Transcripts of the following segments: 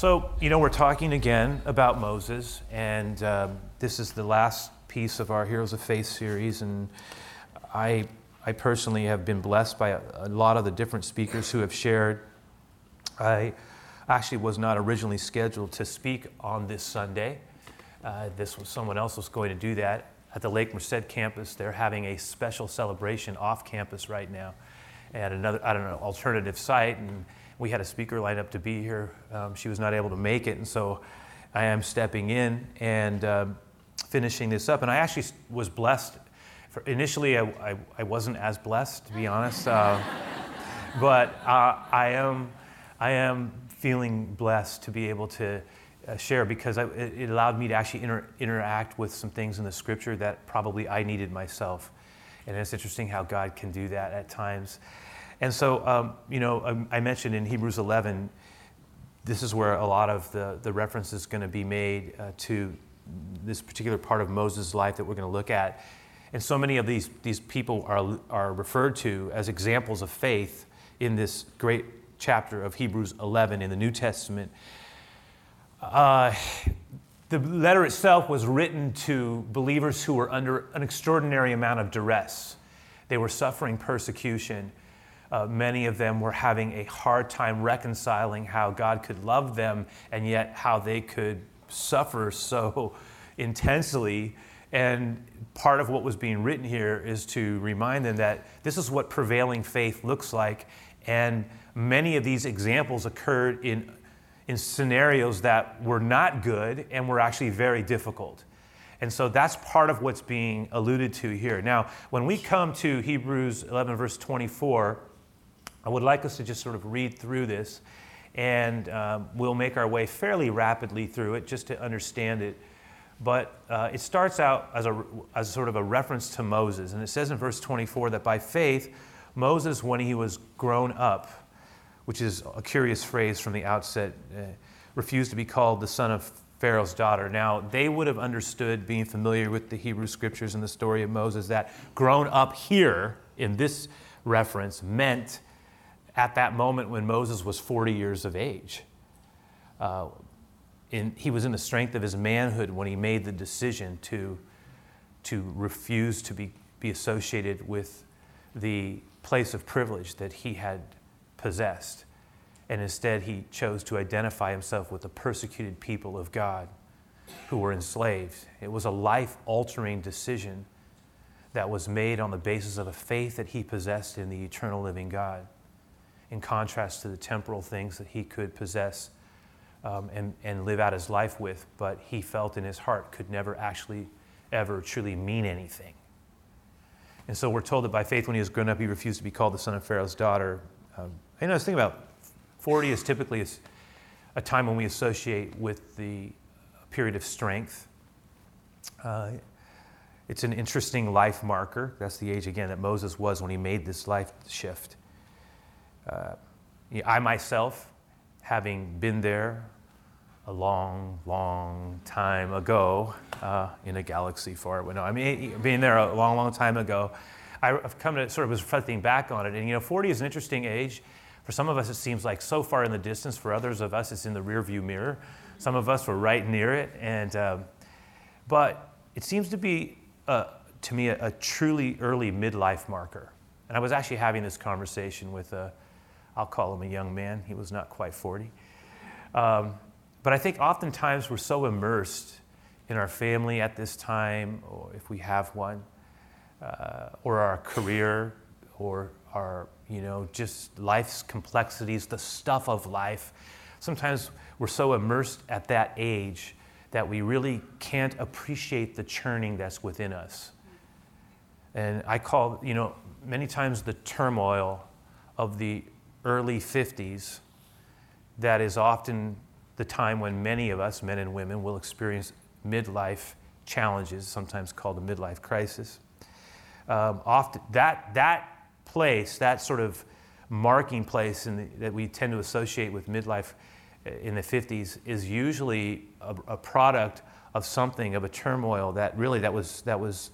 So, you know, we're talking again about Moses, and um, this is the last piece of our Heroes of Faith series. And I, I personally have been blessed by a, a lot of the different speakers who have shared. I actually was not originally scheduled to speak on this Sunday. Uh, this was someone else was going to do that at the Lake Merced campus. They're having a special celebration off campus right now at another, I don't know, alternative site. And we had a speaker lined up to be here. Um, she was not able to make it, and so I am stepping in and um, finishing this up. And I actually was blessed. For, initially, I, I, I, wasn't as blessed, to be honest, uh, but uh, I am I am feeling blessed to be able to. Uh, share because I, it allowed me to actually inter- interact with some things in the scripture that probably I needed myself. And it's interesting how God can do that at times. And so, um, you know, um, I mentioned in Hebrews 11, this is where a lot of the, the reference is going to be made uh, to this particular part of Moses' life that we're going to look at. And so many of these, these people are, are referred to as examples of faith in this great chapter of Hebrews 11 in the New Testament. Uh, the letter itself was written to believers who were under an extraordinary amount of duress. They were suffering persecution. Uh, many of them were having a hard time reconciling how God could love them and yet how they could suffer so intensely. And part of what was being written here is to remind them that this is what prevailing faith looks like. And many of these examples occurred in, in scenarios that were not good and were actually very difficult. And so that's part of what's being alluded to here. Now, when we come to Hebrews 11, verse 24, I would like us to just sort of read through this, and um, we'll make our way fairly rapidly through it just to understand it. But uh, it starts out as a, as sort of a reference to Moses. And it says in verse 24 that by faith, Moses, when he was grown up, which is a curious phrase from the outset, uh, refused to be called the son of Pharaoh's daughter. Now, they would have understood, being familiar with the Hebrew scriptures and the story of Moses, that grown up here in this reference meant at that moment when Moses was 40 years of age. Uh, in, he was in the strength of his manhood when he made the decision to, to refuse to be, be associated with the place of privilege that he had possessed. And instead, he chose to identify himself with the persecuted people of God who were enslaved. It was a life altering decision that was made on the basis of a faith that he possessed in the eternal living God in contrast to the temporal things that he could possess um, and, and live out his life with, but he felt in his heart could never actually ever truly mean anything. And so we're told that by faith, when he was grown up, he refused to be called the son of Pharaoh's daughter. Um, you know, I was thinking about 40 is typically a time when we associate with the period of strength. Uh, it's an interesting life marker. That's the age, again, that Moses was when he made this life shift. Uh, I myself, having been there a long, long time ago uh, in a galaxy far away. No, I mean, being there a long, long time ago, I've come to sort of was reflecting back on it. And, you know, 40 is an interesting age. For some of us, it seems like so far in the distance. For others of us, it's in the rearview mirror. Some of us were right near it. And, um, but it seems to be, uh, to me, a, a, truly early midlife marker. And I was actually having this conversation with a, I'll call him a young man. He was not quite 40. Um, but I think oftentimes we're so immersed in our family at this time, or if we have one, uh, or our career, or our, you know, just life's complexities, the stuff of life. Sometimes we're so immersed at that age that we really can't appreciate the churning that's within us. And I call, you know, many times the turmoil of the early 50s, that is often the time when many of us, men and women, will experience midlife challenges, sometimes called a midlife crisis. Um, often that, that place, that sort of marking place the, that we tend to associate with midlife uh, in the 50s is usually a, a, product of something of a turmoil that really that was that was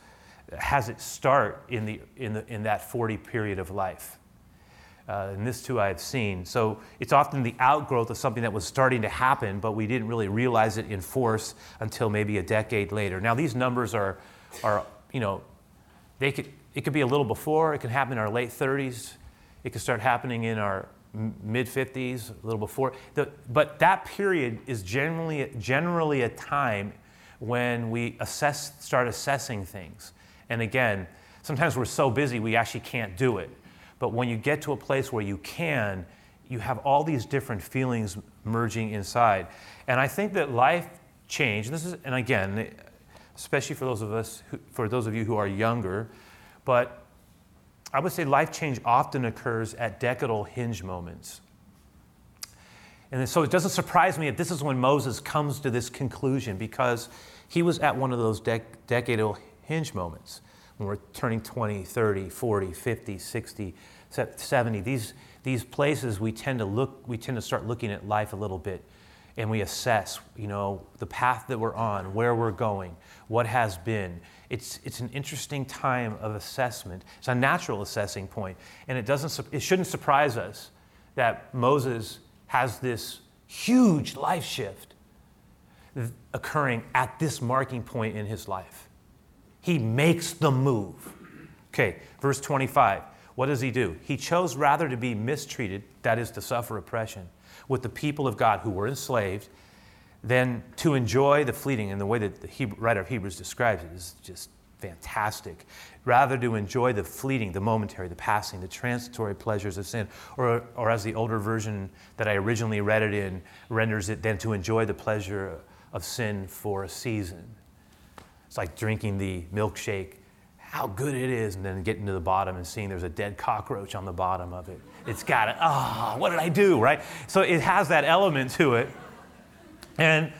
has its start in the in the in that 40 period of life Uh, and this too I have seen. So it's often the outgrowth of something that was starting to happen, but we didn't really realize it in force until maybe a decade later. Now these numbers are, are you know, they could, it could be a little before, it can happen in our late 30s, it could start happening in our mid 50s, a little before. The, but that period is generally, generally a time when we assess, start assessing things. And again, sometimes we're so busy we actually can't do it. But when you get to a place where you can, you have all these different feelings merging inside. And I think that life change, this is, and again, especially for those of us, who, for those of you who are younger, but I would say life change often occurs at decadal hinge moments. And so it doesn't surprise me that this is when Moses comes to this conclusion because he was at one of those dec- decadal hinge moments when we're turning 20, 30, 40, 50, 60, 70. These, these places we tend to look, we tend to start looking at life a little bit and we assess, you know, the path that we're on, where we're going, what has been. It's, it's an interesting time of assessment. It's a natural assessing point, and it doesn't it shouldn't surprise us that Moses has this huge life shift occurring at this marking point in his life. He makes the move. Okay, verse 25. What does he do? He chose rather to be mistreated, that is, to suffer oppression, with the people of God who were enslaved, than to enjoy the fleeting. And the way that the Hebrew, writer of Hebrews describes it is just fantastic. Rather to enjoy the fleeting, the momentary, the passing, the transitory pleasures of sin. Or, or as the older version that I originally read it in renders it, than to enjoy the pleasure of sin for a season. It's like drinking the milkshake, how good it is, and then getting to the bottom and seeing there's a dead cockroach on the bottom of it. It's got it, ah, oh, what did I do, right? So it has that element to it. And,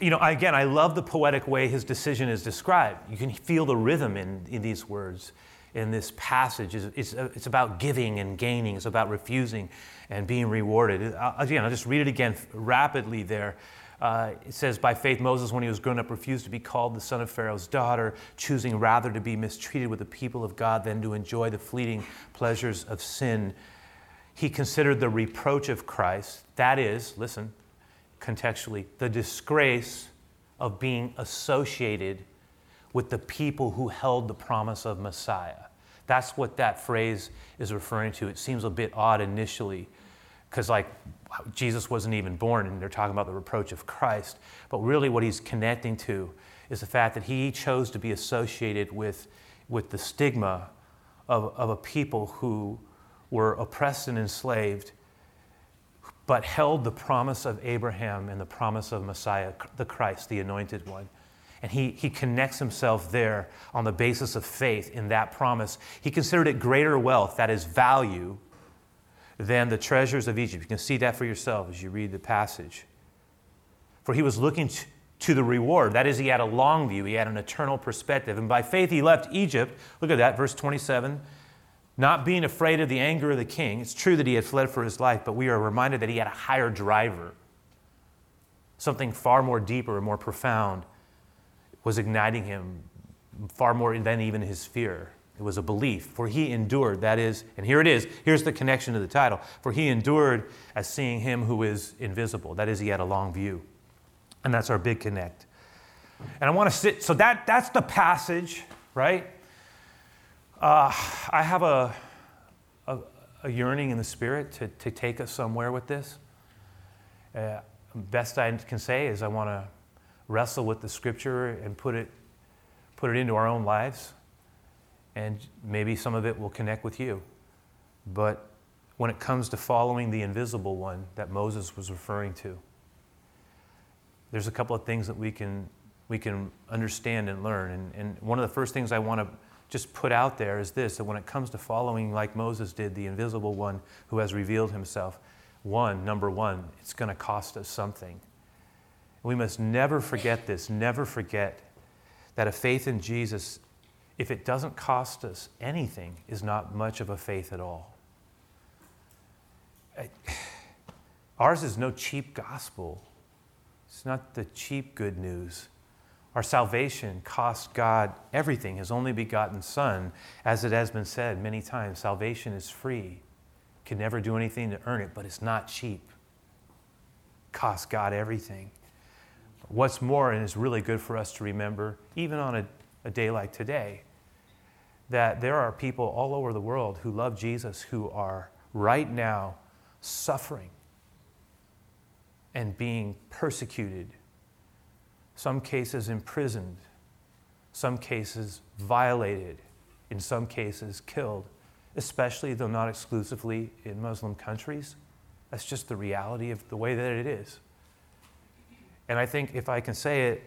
you know, again, I love the poetic way his decision is described. You can feel the rhythm in, in these words, in this passage. It's, it's, it's about giving and gaining, it's about refusing and being rewarded. Again, I'll just read it again rapidly there. Uh, it says, By faith, Moses, when he was grown up, refused to be called the son of Pharaoh's daughter, choosing rather to be mistreated with the people of God than to enjoy the fleeting pleasures of sin. He considered the reproach of Christ, that is, listen, contextually, the disgrace of being associated with the people who held the promise of Messiah. That's what that phrase is referring to. It seems a bit odd initially because, like, Jesus wasn't even born, and they're talking about the reproach of Christ. But really, what he's connecting to is the fact that he chose to be associated with, with the stigma of, of a people who were oppressed and enslaved, but held the promise of Abraham and the promise of Messiah, the Christ, the anointed one. And he, he connects himself there on the basis of faith in that promise. He considered it greater wealth, that is value, than the treasures of Egypt. You can see that for yourself as you read the passage. For he was looking to the reward. That is, he had a long view, he had an eternal perspective. And by faith, he left Egypt. Look at that, verse 27. Not being afraid of the anger of the king. It's true that he had fled for his life, but we are reminded that he had a higher driver. Something far more deeper and more profound was igniting him, far more than even his fear. It was a belief. For he endured, that is, and here it is, here's the connection to the title. For he endured as seeing him who is invisible. That is, he had a long view. And that's our big connect. And I want to sit, so that, that's the passage, right? Uh, I have a, a, a, yearning in the spirit to, to take us somewhere with this. Uh, best I can say is I want to wrestle with the scripture and put it, put it into our own lives and maybe some of it will connect with you. But when it comes to following the invisible one that Moses was referring to, there's a couple of things that we can, we can understand and learn. And, and one of the first things I want to just put out there is this that when it comes to following like Moses did, the invisible one who has revealed himself, one, number one, it's going to cost us something. We must never forget this, never forget that a faith in Jesus if it doesn't cost us anything, is not much of a faith at all. Ours is no cheap gospel. It's not the cheap good news. Our salvation cost God everything, His only begotten Son. As it has been said many times, salvation is free. can never do anything to earn it, but it's not cheap. Costs God everything. What's more, and is really good for us to remember, even on a, a day like today, that there are people all over the world who love Jesus who are right now suffering and being persecuted, some cases imprisoned, some cases violated, in some cases killed, especially though not exclusively in Muslim countries. That's just the reality of the way that it is. And I think if I can say it,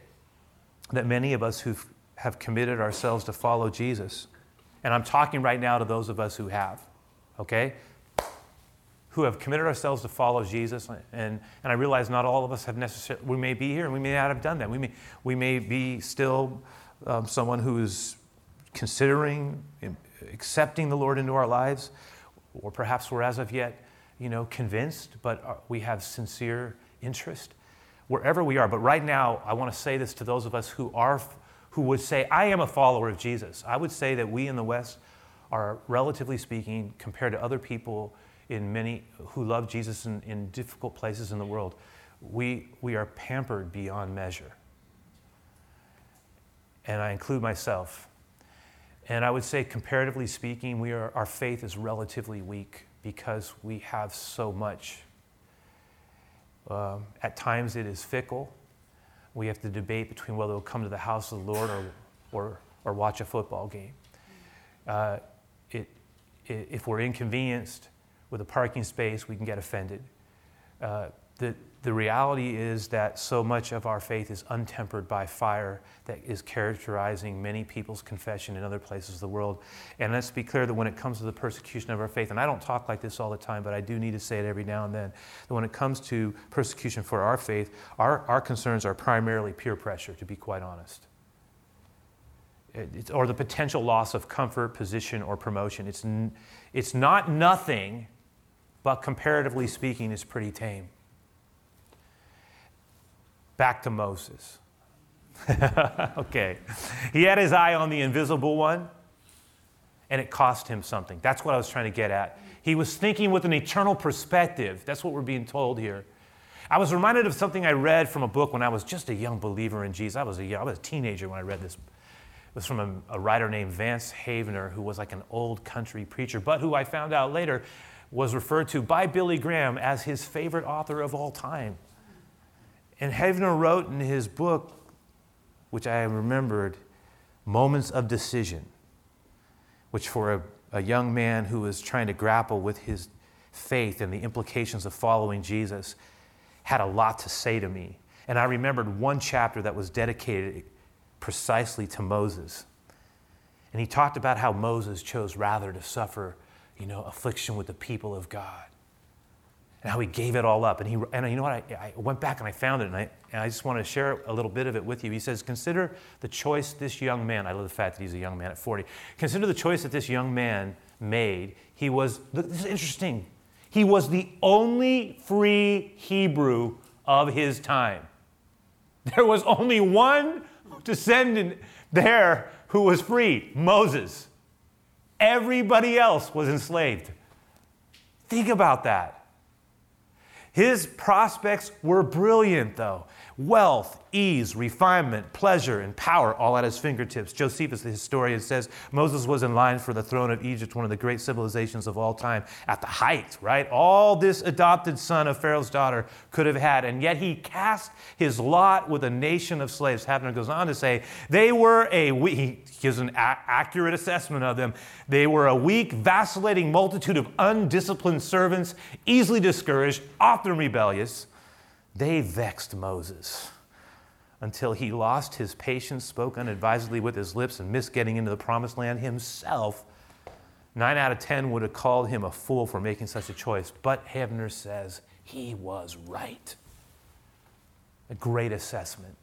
that many of us who have committed ourselves to follow Jesus, and I'm talking right now to those of us who have, okay? Who have committed ourselves to follow Jesus. And, and I realize not all of us have necessarily, we may be here and we may not have done that. We may, we may be still um, someone who is considering accepting the Lord into our lives, or perhaps we're as of yet, you know, convinced, but uh, we have sincere interest. Wherever we are, but right now, I want to say this to those of us who are who would say, I am a follower of Jesus. I would say that we in the West are, relatively speaking, compared to other people in many who love Jesus in, in difficult places in the world, we, we are pampered beyond measure. And I include myself. And I would say, comparatively speaking, we are, our faith is relatively weak because we have so much. Um, at times it is fickle. We have to debate between whether we'll come to the house of the Lord or, or, or watch a football game. Uh, it, it, if we're inconvenienced with a parking space, we can get offended. Uh, the, the reality is that so much of our faith is untempered by fire that is characterizing many people's confession in other places of the world. And let's be clear that when it comes to the persecution of our faith, and I don't talk like this all the time, but I do need to say it every now and then, that when it comes to persecution for our faith, our, our concerns are primarily peer pressure, to be quite honest. It's, or the potential loss of comfort, position, or promotion. It's, n- it's not nothing, but comparatively speaking, it's pretty tame. Back to Moses. okay. He had his eye on the invisible one, and it cost him something. That's what I was trying to get at. He was thinking with an eternal perspective. That's what we're being told here. I was reminded of something I read from a book when I was just a young believer in Jesus. I was a, I was a teenager when I read this. It was from a, a writer named Vance Havner, who was like an old country preacher, but who I found out later was referred to by Billy Graham as his favorite author of all time. And Havner wrote in his book, which I remembered, Moments of Decision, which for a, a young man who was trying to grapple with his faith and the implications of following Jesus, had a lot to say to me. And I remembered one chapter that was dedicated precisely to Moses. And he talked about how Moses chose rather to suffer, you know, affliction with the people of God and how he gave it all up. And, he, and you know what? I, I went back and I found it, and I, and I just want to share a little bit of it with you. He says, Consider the choice this young man, I love the fact that he's a young man at 40. Consider the choice that this young man made. He was, this is interesting, he was the only free Hebrew of his time. There was only one descendant there who was free Moses. Everybody else was enslaved. Think about that. His prospects were brilliant, though wealth, ease, refinement, pleasure, and power all at his fingertips. Josephus, the historian, says Moses was in line for the throne of Egypt, one of the great civilizations of all time, at the height, right? All this adopted son of Pharaoh's daughter could have had, and yet he cast his lot with a nation of slaves. Havner goes on to say, they were a, weak, he gives an a- accurate assessment of them, they were a weak, vacillating multitude of undisciplined servants, easily discouraged, often rebellious they vexed Moses until he lost his patience, spoke unadvisedly with his lips, and missed getting into the promised land himself. Nine out of ten would have called him a fool for making such a choice. But Havner says he was right. A great assessment.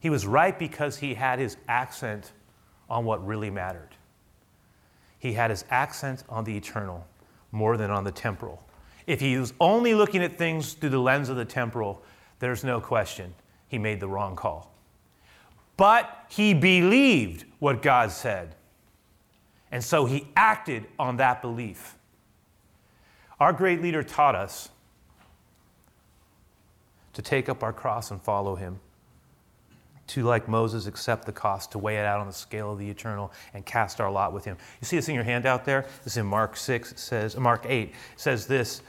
He was right because he had his accent on what really mattered. He had his accent on the eternal more than on the temporal. If he was only looking at things through the lens of the temporal, there's no question he made the wrong call. But he believed what God said. And so he acted on that belief. Our great leader taught us to take up our cross and follow him. To, like Moses, accept the cost, to weigh it out on the scale of the eternal and cast our lot with him. You see this in your handout there? This is in Mark 6, it says, Mark 8, it says this.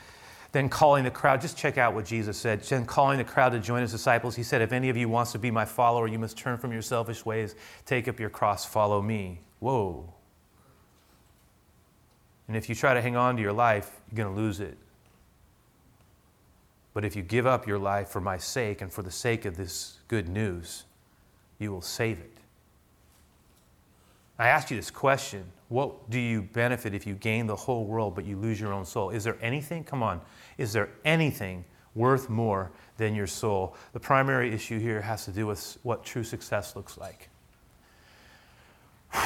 Then calling the crowd, just check out what Jesus said. Then calling the crowd to join his disciples, he said, If any of you wants to be my follower, you must turn from your selfish ways, take up your cross, follow me. Whoa. And if you try to hang on to your life, you're going to lose it. But if you give up your life for my sake and for the sake of this good news, you will save it. I ask you this question What do you benefit if you gain the whole world but you lose your own soul? Is there anything, come on, is there anything worth more than your soul? The primary issue here has to do with what true success looks like.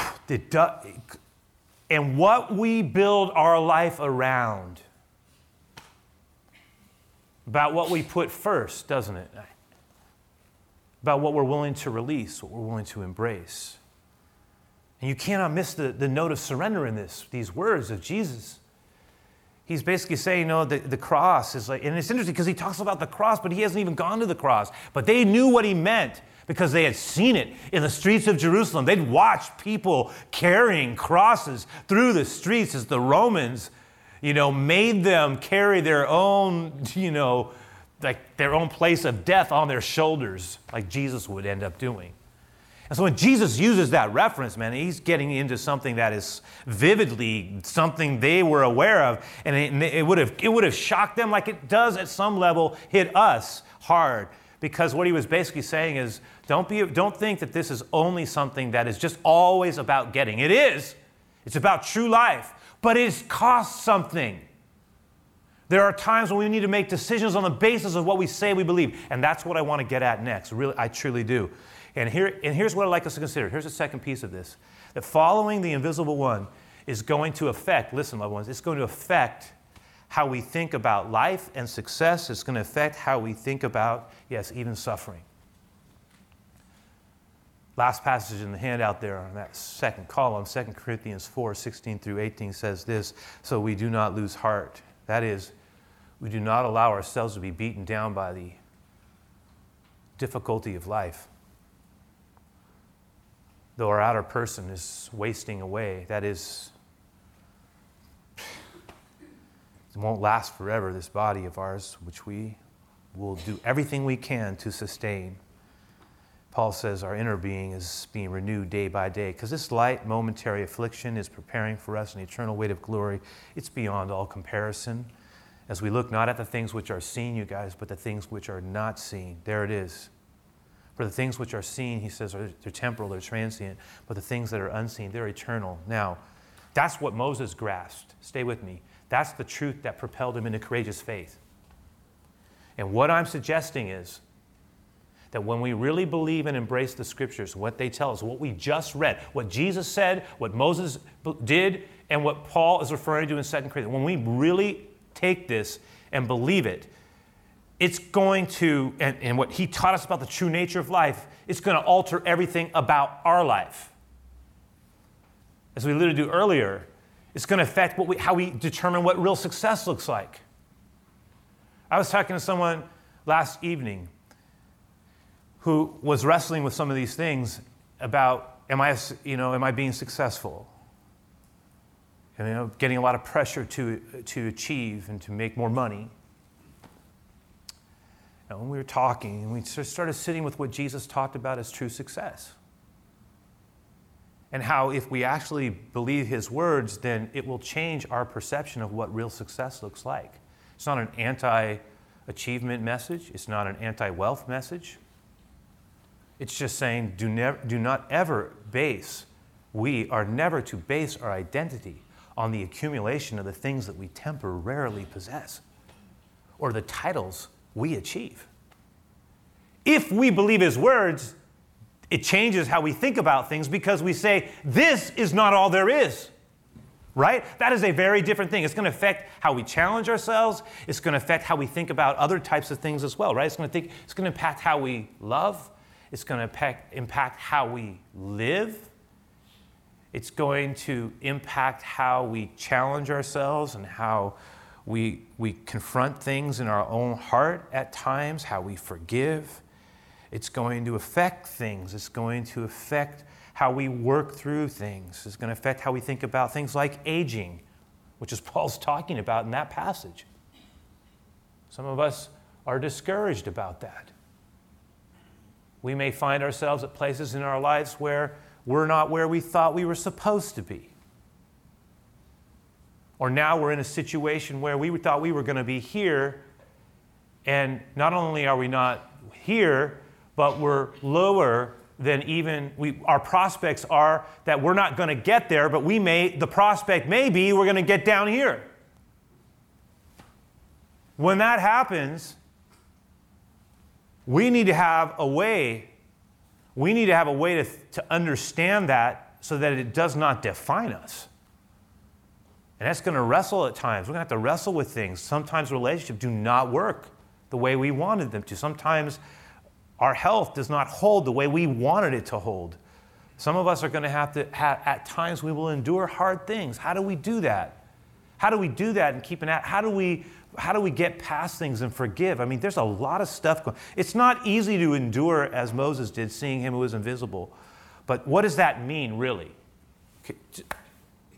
And what we build our life around about what we put first, doesn't it? About what we're willing to release, what we're willing to embrace. And you cannot miss the, the note of surrender in this, these words of Jesus. He's basically saying, you know, the, the cross is like, and it's interesting because he talks about the cross, but he hasn't even gone to the cross. But they knew what he meant because they had seen it in the streets of Jerusalem. They'd watched people carrying crosses through the streets as the Romans you know, made them carry their own, you know, like their own place of death on their shoulders, like Jesus would end up doing. And so when Jesus uses that reference, man, he's getting into something that is vividly something they were aware of, and it, it, would have it would have shocked them like it does at some level hit us hard. Because what he was basically saying is, don't be don't think that this is only something that is just always about getting. It is. It's about true life but it costs something. There are times when we need to make decisions on the basis of what we say we believe, and that's what I want to get at next. Really, I truly do. And, here, and here's what I'd like us to consider. Here's the second piece of this that following the invisible one is going to affect, listen, loved ones, it's going to affect how we think about life and success. It's going to affect how we think about, yes, even suffering. Last passage in the handout there on that second column, 2 Corinthians 4 16 through 18 says this So we do not lose heart. That is, we do not allow ourselves to be beaten down by the difficulty of life. Though our outer person is wasting away, that is, it won't last forever, this body of ours, which we will do everything we can to sustain. Paul says our inner being is being renewed day by day because this light, momentary affliction is preparing for us an eternal weight of glory. It's beyond all comparison. As we look not at the things which are seen, you guys, but the things which are not seen. There it is. For the things which are seen, he says, are, they're temporal, they're transient, but the things that are unseen, they're eternal. Now, that's what Moses grasped. Stay with me. That's the truth that propelled him into courageous faith. And what I'm suggesting is that when we really believe and embrace the scriptures, what they tell us, what we just read, what Jesus said, what Moses did, and what Paul is referring to in 2 Corinthians, when we really take this and believe it, it's going to, and, and what he taught us about the true nature of life, it's going to alter everything about our life. As we alluded to earlier, it's going to affect we, how we determine what real success looks like. I was talking to someone last evening who was wrestling with some of these things about am I, you know, am I being successful? And, you know, getting a lot of pressure to, to achieve and to make more money. And when we were talking, and we started sitting with what Jesus talked about as true success. And how, if we actually believe his words, then it will change our perception of what real success looks like. It's not an anti achievement message, it's not an anti wealth message. It's just saying, do, never, do not ever base, we are never to base our identity on the accumulation of the things that we temporarily possess or the titles we achieve. If we believe his words, it changes how we think about things because we say, this is not all there is. Right? That is a very different thing. It's going to affect how we challenge ourselves. It's going to affect how we think about other types of things as well, right? It's going to, think, it's going to impact how we love, it's going to impact, impact how we live. It's going to impact how we challenge ourselves and how We, we confront things in our own heart at times, how we forgive. It's going to affect things. It's going to affect how we work through things. It's going to affect how we think about things like aging, which is Paul's talking about in that passage. Some of us are discouraged about that. We may find ourselves at places in our lives where we're not where we thought we were supposed to be. Or now we're in a situation where we thought we were going to be here, and not only are we not here, but we're lower than even we, our prospects are that we're not going to get there, but we may, the prospect may be we're going to get down here. When that happens, we need to have a way, we need to have a way to, to understand that so that it does not define us. And that's going to wrestle at times. We're going to have to wrestle with things. Sometimes relationships do not work the way we wanted them to. Sometimes our health does not hold the way we wanted it to hold. Some of us are going to have to, have, at times, we will endure hard things. How do we do that? How do we do that and keep an at? How do we how do we get past things and forgive? I mean, there's a lot of stuff going. It's not easy to endure as Moses did, seeing him who was invisible. But what does that mean, really?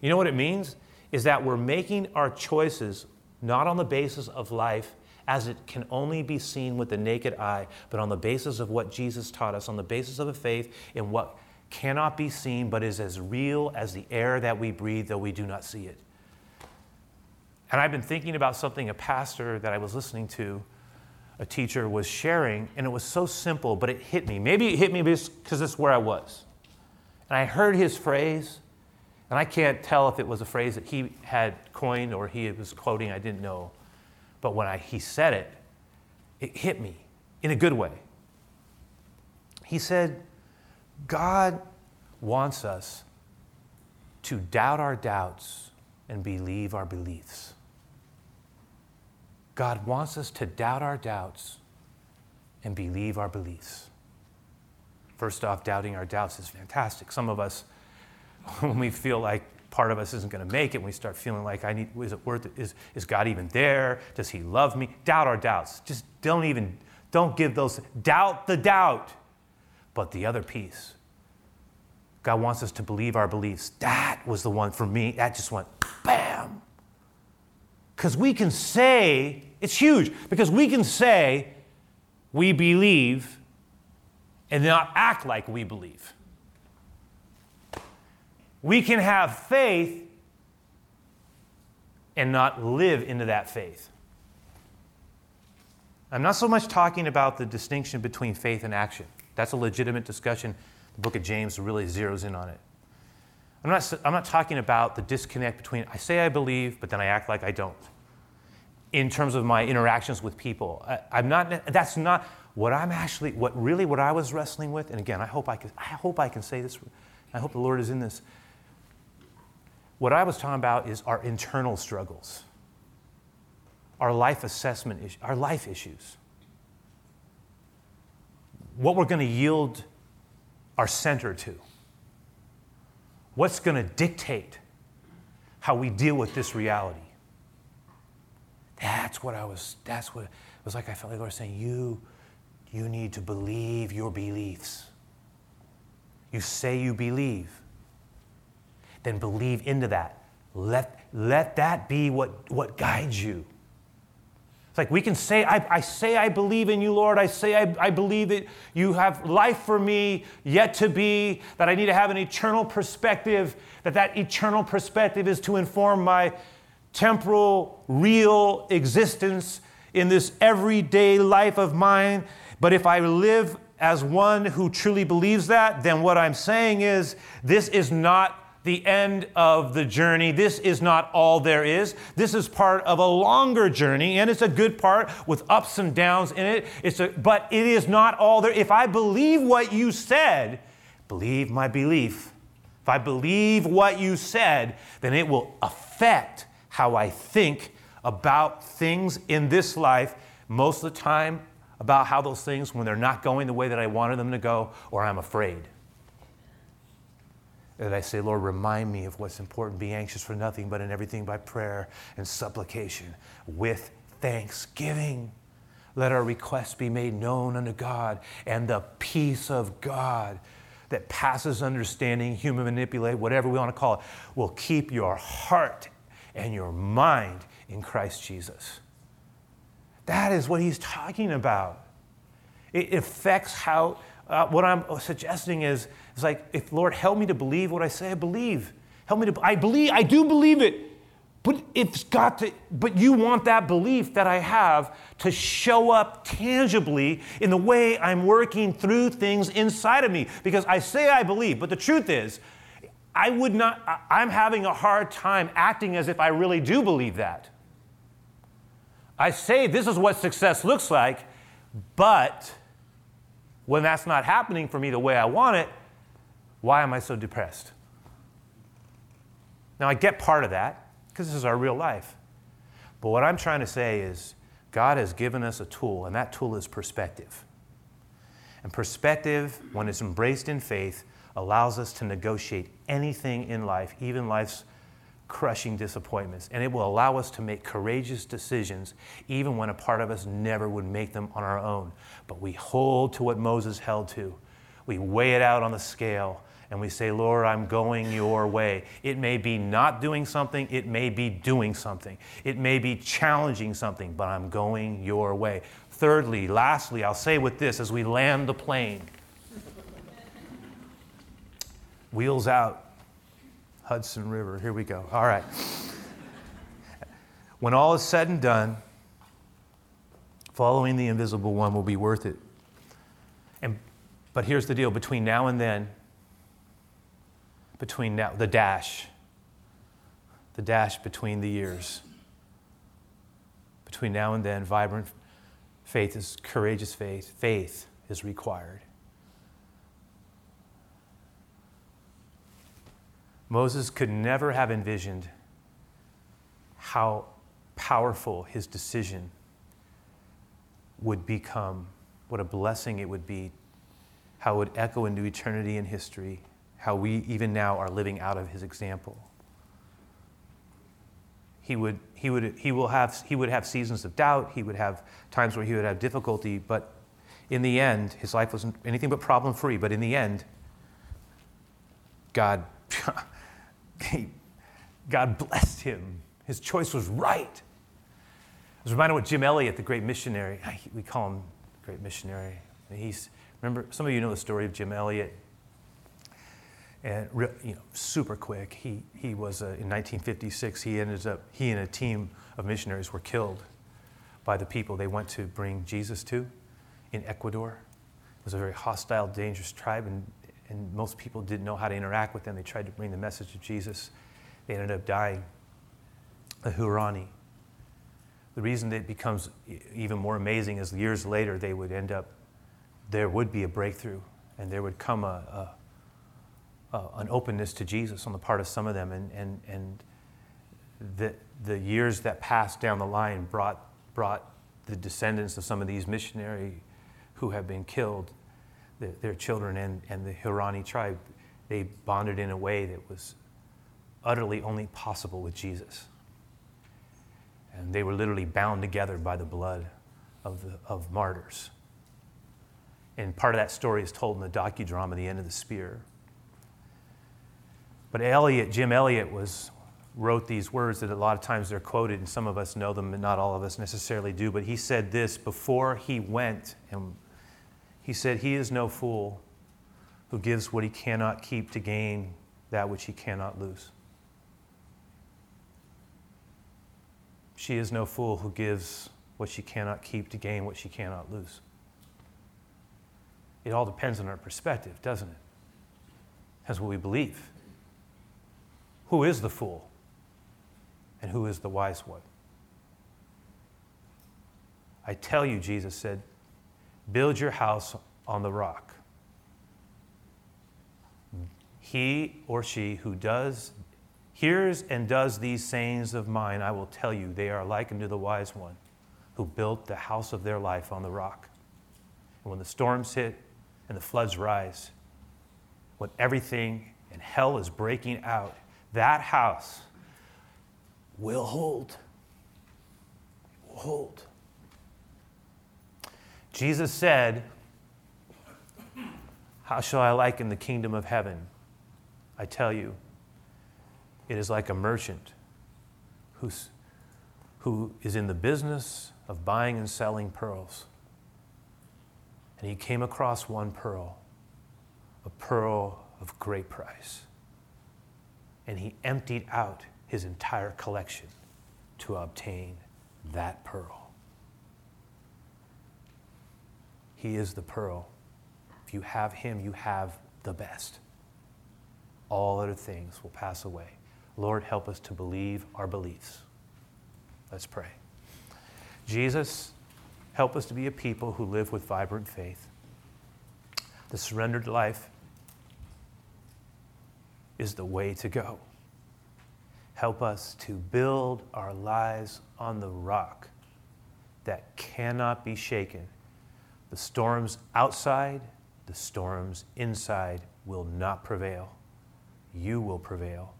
You know what it means? Is that we're making our choices not on the basis of life as it can only be seen with the naked eye, but on the basis of what Jesus taught us, on the basis of a faith in what cannot be seen but is as real as the air that we breathe, though we do not see it. And I've been thinking about something a pastor that I was listening to, a teacher, was sharing, and it was so simple, but it hit me. Maybe it hit me because it's where I was. And I heard his phrase, and I can't tell if it was a phrase that he had coined or he was quoting, I didn't know. But when I, he said it, it hit me in a good way. He said, God wants us to doubt our doubts and believe our beliefs. God wants us to doubt our doubts and believe our beliefs. First off, doubting our doubts is fantastic. Some of us, when we feel like part of us isn't going to make it, when we start feeling like, I need, is it worth it? Is, is God even there? Does he love me? Doubt our doubts. Just don't even, don't give those, doubt the doubt. But the other piece, God wants us to believe our beliefs. That was the one for me. That just went bam. Because we can say, it's huge, because we can say we believe and not act like we believe. We can have faith and not live into that faith. I'm not so much talking about the distinction between faith and action. That's a legitimate discussion. The book of James really zeroes in on it. I'm not, I'm not talking about the disconnect between I say I believe, but then I act like I don't. In terms of my interactions with people, I, am not. That's not what I'm actually. What really what I was wrestling with. And again, I hope I can. I hope I can say this. I hope the Lord is in this. What I was talking about is our internal struggles, our life assessment, our life issues. What we're going to yield our center to. What's going to dictate how we deal with this reality. That's what I was, that's what it was like. I felt like I was saying, you, you need to believe your beliefs. You say you believe then believe into that. Let, let that be what, what guides you. It's like we can say, I, I say I believe in you, Lord. I say I, I believe that you have life for me yet to be, that I need to have an eternal perspective, that that eternal perspective is to inform my temporal, real existence in this everyday life of mine. But if I live as one who truly believes that, then what I'm saying is this is not the end of the journey. This is not all there is. This is part of a longer journey, and it's a good part with ups and downs in it. It's a, but it is not all there. If I believe what you said, believe my belief. If I believe what you said, then it will affect how I think about things in this life, most of the time about how those things, when they're not going the way that I wanted them to go, or I'm afraid. That I say, Lord, remind me of what's important. Be anxious for nothing, but in everything by prayer and supplication with thanksgiving. Let our requests be made known unto God, and the peace of God that passes understanding, human manipulate, whatever we want to call it, will keep your heart and your mind in Christ Jesus. That is what he's talking about. It affects how, uh, what I'm suggesting is, is like, if Lord, help me to believe what I say I believe. Help me to, I believe, I do believe it. But it's got to, but you want that belief that I have to show up tangibly in the way I'm working through things inside of me. Because I say I believe, but the truth is, I would not, I'm having a hard time acting as if I really do believe that. I say this is what success looks like, but when that's not happening for me the way I want it, why am I so depressed? Now, I get part of that because this is our real life. But what I'm trying to say is, God has given us a tool, and that tool is perspective. And perspective, when it's embraced in faith, allows us to negotiate anything in life, even life's crushing disappointments. And it will allow us to make courageous decisions, even when a part of us never would make them on our own. But we hold to what Moses held to. We weigh it out on the scale and we say, Lord, I'm going your way. It may be not doing something, it may be doing something, it may be challenging something, but I'm going your way. Thirdly, lastly, I'll say with this as we land the plane wheels out, Hudson River, here we go. All right. When all is said and done, following the invisible one will be worth it. And, but here's the deal between now and then, between now, the dash, the dash between the years. Between now and then, vibrant faith is courageous faith. Faith is required. Moses could never have envisioned how powerful his decision would become, what a blessing it would be, how it would echo into eternity and history how we even now are living out of his example. He would, he would, he will have, he would have seasons of doubt. He would have times where he would have difficulty. But in the end, his life wasn't anything but problem free. But in the end, God, God blessed him. His choice was right. I was reminded of Jim Elliot, the great missionary. We call him great missionary. He's, remember, some of you know the story of Jim Elliot and you know, super quick. He, he was, uh, in 1956, he ended up, he and a team of missionaries were killed by the people they went to bring Jesus to in Ecuador. It was a very hostile, dangerous tribe, and, and most people didn't know how to interact with them. They tried to bring the message of Jesus. They ended up dying. The Huaorani. The reason that it becomes even more amazing is years later they would end up, there would be a breakthrough, and there would come a, a uh, an openness to Jesus on the part of some of them, and, and, and the, the years that passed down the line brought, brought the descendants of some of these missionary who have been killed, the, their children and, and the Huaorani tribe, they bonded in a way that was utterly only possible with Jesus. And they were literally bound together by the blood of, the, of martyrs. And part of that story is told in the docudrama, The End of the Spear. But Elliot, Jim Elliot, was wrote these words that a lot of times they're quoted, and some of us know them, and not all of us necessarily do. But he said this before he went, and he said, He is no fool who gives what he cannot keep to gain that which he cannot lose. She is no fool who gives what she cannot keep to gain what she cannot lose. It all depends on our perspective, doesn't it? That's what we believe. Who is the fool? And who is the wise one? I tell you, Jesus said, build your house on the rock. He or she who does, hears and does these sayings of mine, I will tell you, they are like unto the wise one who built the house of their life on the rock. And when the storms hit and the floods rise, when everything and hell is breaking out, that house will hold. Will hold. Jesus said, How shall I liken the kingdom of heaven? I tell you, it is like a merchant who's, who is in the business of buying and selling pearls. And he came across one pearl, a pearl of great price. And he emptied out his entire collection to obtain that pearl. He is the pearl. If you have him, you have the best. All other things will pass away. Lord, help us to believe our beliefs. Let's pray. Jesus, help us to be a people who live with vibrant faith. The surrendered life is the way to go. Help us to build our lives on the rock that cannot be shaken. The storms outside, the storms inside will not prevail. You will prevail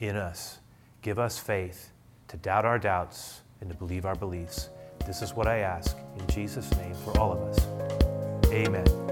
in us. Give us faith to doubt our doubts and to believe our beliefs. This is what I ask in Jesus' name for all of us. Amen.